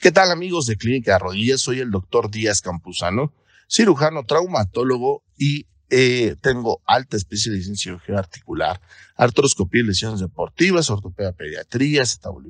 ¿Qué tal amigos de Clínica de Rodillas? Soy el doctor Díaz Campuzano, cirujano, traumatólogo y eh, tengo alta especialización en cirugía articular, artroscopía y lesiones deportivas, ortopedia pediatría,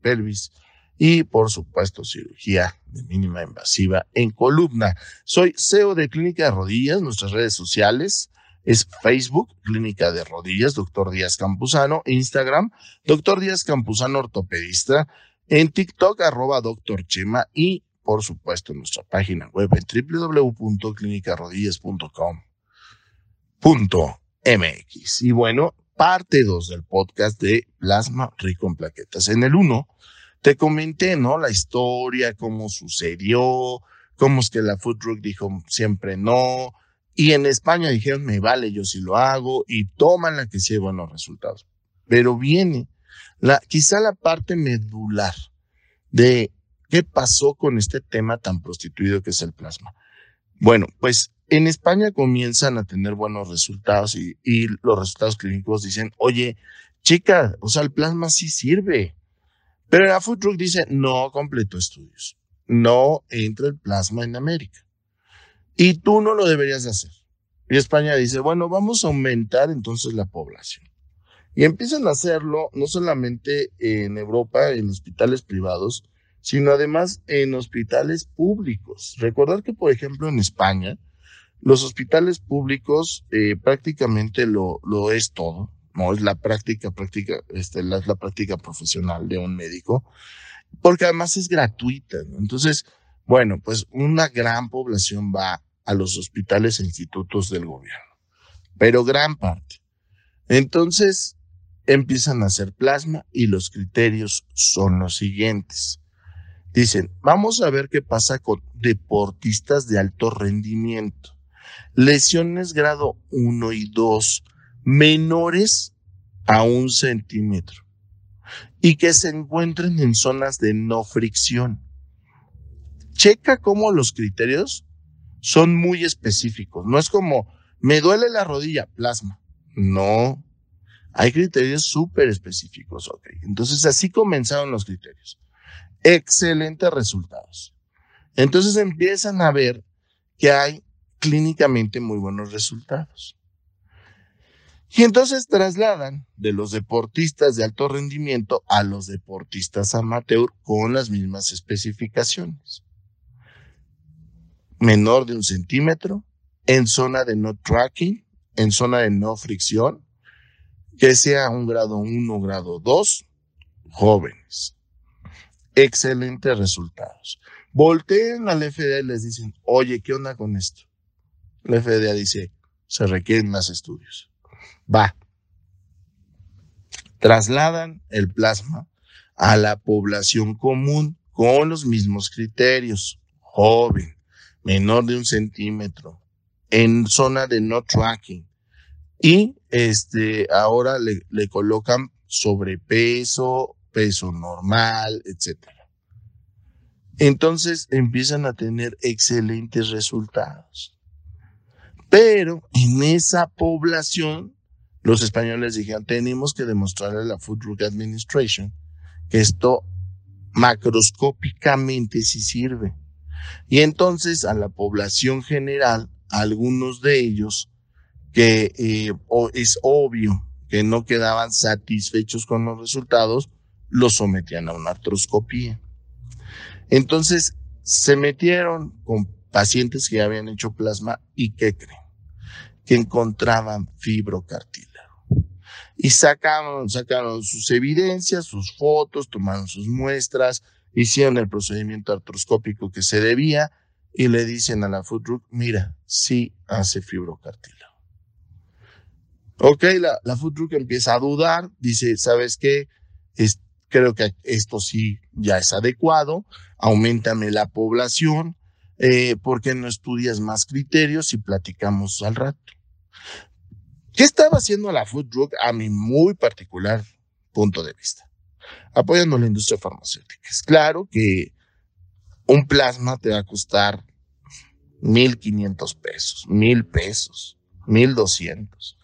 pelvis y por supuesto cirugía de mínima invasiva en columna. Soy CEO de Clínica de Rodillas, nuestras redes sociales es Facebook, Clínica de Rodillas, doctor Díaz Campuzano, Instagram, doctor Díaz Campuzano Ortopedista, en TikTok, arroba doctor Chema y, por supuesto, en nuestra página web en www.clinicarodillas.com.mx. Y bueno, parte 2 del podcast de Plasma Rico en Plaquetas. En el 1 te comenté, ¿no? La historia, cómo sucedió, cómo es que la Food dijo siempre no. Y en España dijeron, me vale, yo sí lo hago, y toman la que sí hay buenos resultados. Pero viene la, quizá la parte medular de qué pasó con este tema tan prostituido que es el plasma. Bueno, pues en España comienzan a tener buenos resultados y, los resultados clínicos dicen, oye, chica, o sea, el plasma sí sirve. Pero la Food Drug dice, no completo estudios. No entra el plasma en América. Y tú no lo deberías hacer. Y España dice, bueno, vamos a aumentar entonces la población. Y empiezan a hacerlo no solamente en Europa, en hospitales privados, sino además en hospitales públicos. Recordar que, por ejemplo, en España, los hospitales públicos eh, prácticamente lo, lo es todo, no es la práctica, práctica, este, la, la práctica profesional de un médico, porque además es gratuita. Entonces, bueno, pues una gran población va a los hospitales e institutos del gobierno, pero gran parte. Entonces, empiezan a hacer plasma y los criterios son los siguientes. Dicen, vamos a ver qué pasa con deportistas de alto rendimiento. Lesiones grado 1 y 2 menores a un centímetro y que se encuentren en zonas de no fricción. Checa cómo los criterios son muy específicos. No es como, me duele la rodilla, plasma. No, hay criterios súper específicos, ok. Entonces así comenzaron los criterios. Excelentes resultados. Entonces empiezan a ver que hay clínicamente muy buenos resultados. Y entonces trasladan de los deportistas de alto rendimiento a los deportistas amateur con las mismas especificaciones. Menor de un centímetro, en zona de no tracking, en zona de no fricción, que sea un grado 1, grado 2, jóvenes. Excelentes resultados. Volteen al FDA y les dicen, oye, ¿qué onda con esto? La FDA dice, se requieren más estudios. Va. Trasladan el plasma a la población común con los mismos criterios. Joven, menor de un centímetro, en zona de no tracking, y este, ahora le, colocan sobrepeso, peso normal, etc. Entonces empiezan a tener excelentes resultados. Pero en esa población, los españoles dijeron, tenemos que demostrarle a la Food Drug Administration que esto macroscópicamente sí sirve. Y entonces a la población general, algunos de ellos que eh, es obvio que no quedaban satisfechos con los resultados, los sometían a una artroscopía. Entonces, se metieron con pacientes que ya habían hecho plasma y ¿qué creen? Que encontraban fibrocartílago. Y sacaron, sacaron sus evidencias, sus fotos, tomaron sus muestras, hicieron el procedimiento artroscópico que se debía y le dicen a la food mira, sí hace fibrocartílago. Ok, la, la truck empieza a dudar, dice, ¿sabes qué? Es, creo que esto sí ya es adecuado, aumentame la población, eh, ¿por qué no estudias más criterios y platicamos al rato? ¿Qué estaba haciendo la food a mi muy particular punto de vista? Apoyando la industria farmacéutica. Es claro que un plasma te va a costar 1.500 pesos, 1.000 pesos, 1.200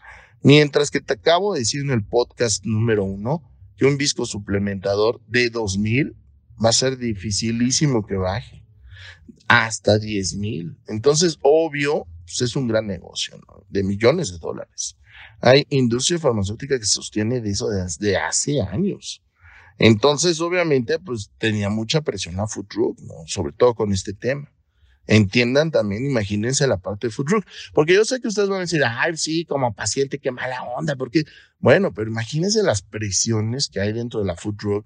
Mientras que te acabo de decir en el podcast número uno que un visco suplementador de 2000 va a ser dificilísimo que baje hasta 10 mil. Entonces, obvio, pues es un gran negocio. De millones de dólares. Hay industria farmacéutica que sostiene de eso desde hace años. Entonces, obviamente, pues tenía mucha presión a Food. Sobre todo con este tema. Entiendan también, imagínense la parte de Food Porque yo sé que ustedes van a decir, ay, sí, como paciente, qué mala onda, porque, bueno, pero imagínense las presiones que hay dentro de la Food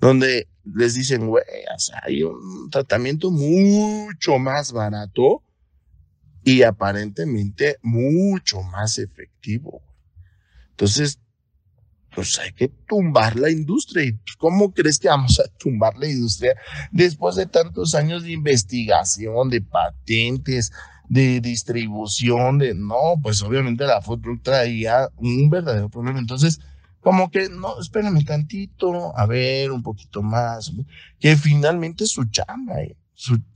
donde les dicen, güey, o sea, hay un tratamiento mucho más barato y aparentemente mucho más efectivo. Entonces, pues hay que tumbar la industria. ¿Y cómo crees que vamos a tumbar la industria después de tantos años de investigación, de patentes, de distribución, de no, pues obviamente la food truck traía un verdadero problema. Entonces, como que no, espérame tantito, a ver, un poquito más, que finalmente su chamba, eh,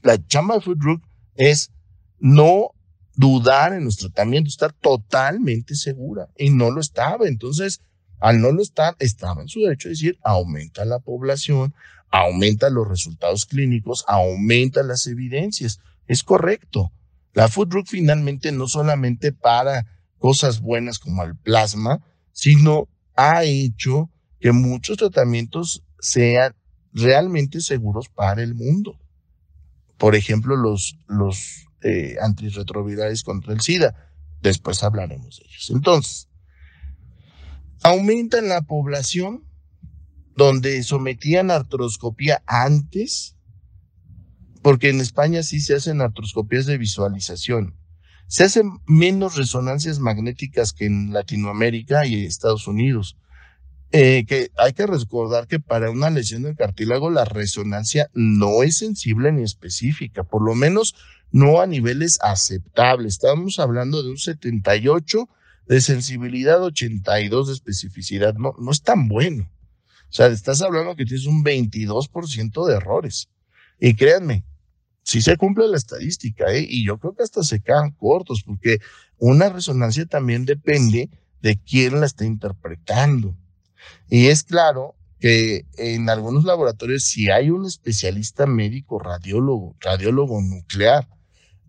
la chamba de food truck es no dudar en los tratamientos, estar totalmente segura y no lo estaba. Entonces, al no lo estar, estaba en su derecho de decir, aumenta la población, aumenta los resultados clínicos, aumenta las evidencias. Es correcto. La food drug finalmente no solamente para cosas buenas como el plasma, sino ha hecho que muchos tratamientos sean realmente seguros para el mundo. Por ejemplo, los, los eh, antirretrovirales contra el SIDA. Después hablaremos de ellos. Entonces, Aumenta en la población donde sometían artroscopía antes, porque en España sí se hacen artroscopías de visualización. Se hacen menos resonancias magnéticas que en Latinoamérica y Estados Unidos. Eh, que hay que recordar que para una lesión del cartílago la resonancia no es sensible ni específica, por lo menos no a niveles aceptables. Estamos hablando de un 78 de sensibilidad 82 de especificidad, no, no es tan bueno. O sea, estás hablando que tienes un 22% de errores. Y créanme, sí se cumple la estadística, ¿eh? y yo creo que hasta se quedan cortos, porque una resonancia también depende de quién la está interpretando. Y es claro que en algunos laboratorios, si hay un especialista médico radiólogo, radiólogo nuclear,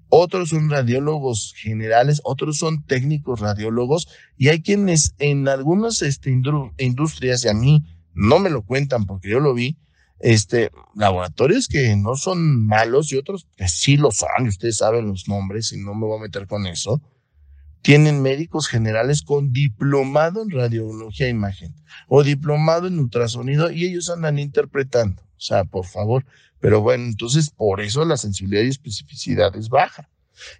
otros son radiólogos generales, otros son técnicos radiólogos y hay quienes en algunas este, industrias, y a mí no me lo cuentan porque yo lo vi, este, laboratorios que no son malos y otros que sí lo son, y ustedes saben los nombres y no me voy a meter con eso, tienen médicos generales con diplomado en radiología e imagen o diplomado en ultrasonido y ellos andan interpretando. O sea, por favor, pero bueno, entonces por eso la sensibilidad y especificidad es baja.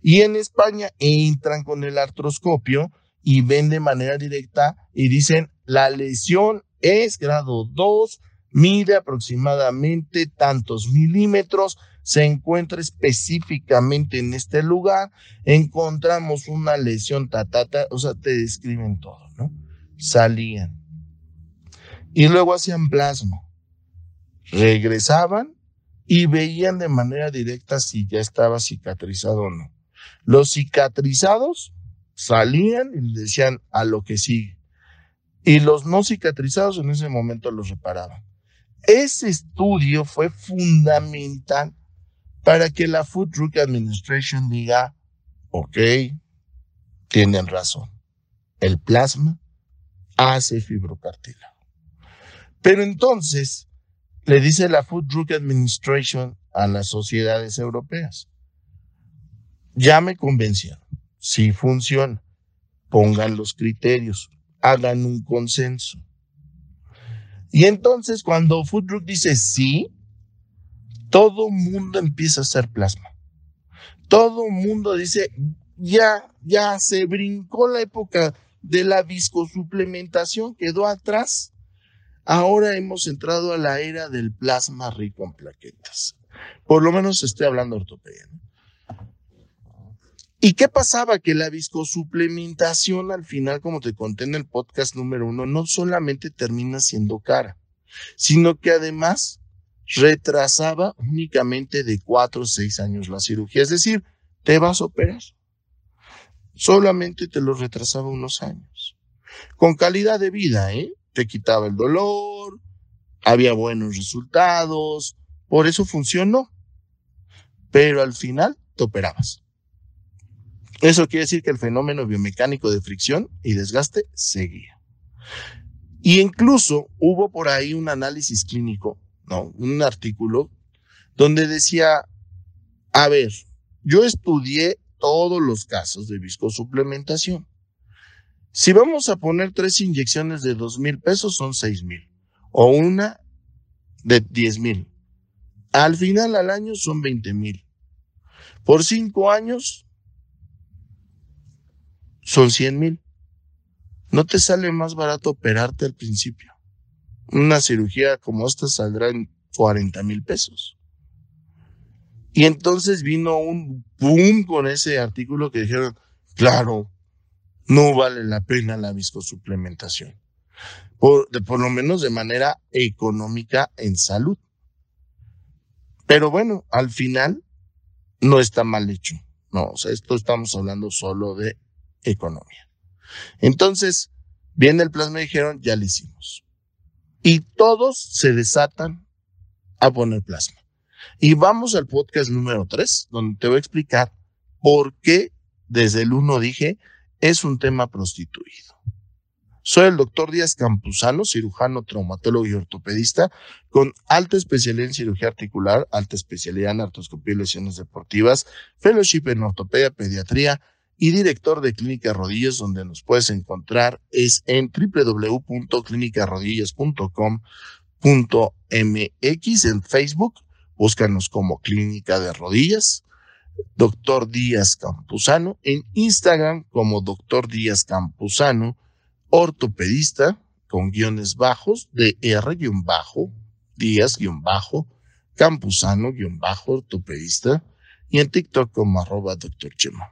Y en España entran con el artroscopio y ven de manera directa y dicen, la lesión es grado 2, mide aproximadamente tantos milímetros, se encuentra específicamente en este lugar, encontramos una lesión tatata, o sea, te describen todo, ¿no? Salían. Y luego hacían plasma. Regresaban y veían de manera directa si ya estaba cicatrizado o no. Los cicatrizados salían y decían a lo que sigue. Y los no cicatrizados en ese momento los reparaban. Ese estudio fue fundamental para que la Food Drug Administration diga, ok, tienen razón, el plasma hace fibrocartílago. Pero entonces, le dice la Food Drug Administration a las sociedades europeas. Ya me convencieron. Si funciona, pongan los criterios, hagan un consenso. Y entonces cuando Food Drug dice sí, todo mundo empieza a hacer plasma. Todo mundo dice, ya, ya se brincó la época de la viscosuplementación, quedó atrás Ahora hemos entrado a la era del plasma rico en plaquetas. Por lo menos estoy hablando de ortopedia. ¿Y qué pasaba? Que la viscosuplementación al final, como te conté en el podcast número uno, no solamente termina siendo cara, sino que además retrasaba únicamente de cuatro o seis años la cirugía. Es decir, te vas a operar. Solamente te lo retrasaba unos años. Con calidad de vida, ¿eh? Te quitaba el dolor, había buenos resultados, por eso funcionó. Pero al final te operabas. Eso quiere decir que el fenómeno biomecánico de fricción y desgaste seguía. Y incluso hubo por ahí un análisis clínico, no, un artículo donde decía, a ver, yo estudié todos los casos de viscosuplementación. Si vamos a poner tres inyecciones de dos mil pesos, son seis mil. O una de diez mil. Al final al año son veinte mil. Por cinco años son cien mil. ¿No te sale más barato operarte al principio? Una cirugía como esta saldrá en 40 mil pesos. Y entonces vino un boom con ese artículo que dijeron, claro, no vale la pena la viscosuplementación. Por, por lo menos de manera económica en salud. Pero bueno, al final no está mal hecho. No, o sea, esto estamos hablando solo de economía. Entonces, viene el plasma y dijeron, ya lo hicimos. Y todos se desatan a poner plasma. Y vamos al podcast número 3, donde te voy a explicar por qué desde el 1 dije, es un tema prostituido. Soy el doctor Díaz Campuzano, cirujano, traumatólogo y ortopedista, con alta especialidad en cirugía articular, alta especialidad en artroscopía y lesiones deportivas, fellowship en ortopedia, pediatría, y director de Clínica Rodillas, donde nos puedes encontrar es en www.clinicarodillas.com.mx en Facebook. Búscanos como Clínica de Rodillas. Doctor Díaz Campuzano, en Instagram como Doctor Díaz Campuzano, ortopedista con guiones bajos de R-bajo, Díaz-bajo, Campuzano-bajo, ortopedista, y en TikTok como arroba Doctor Chema.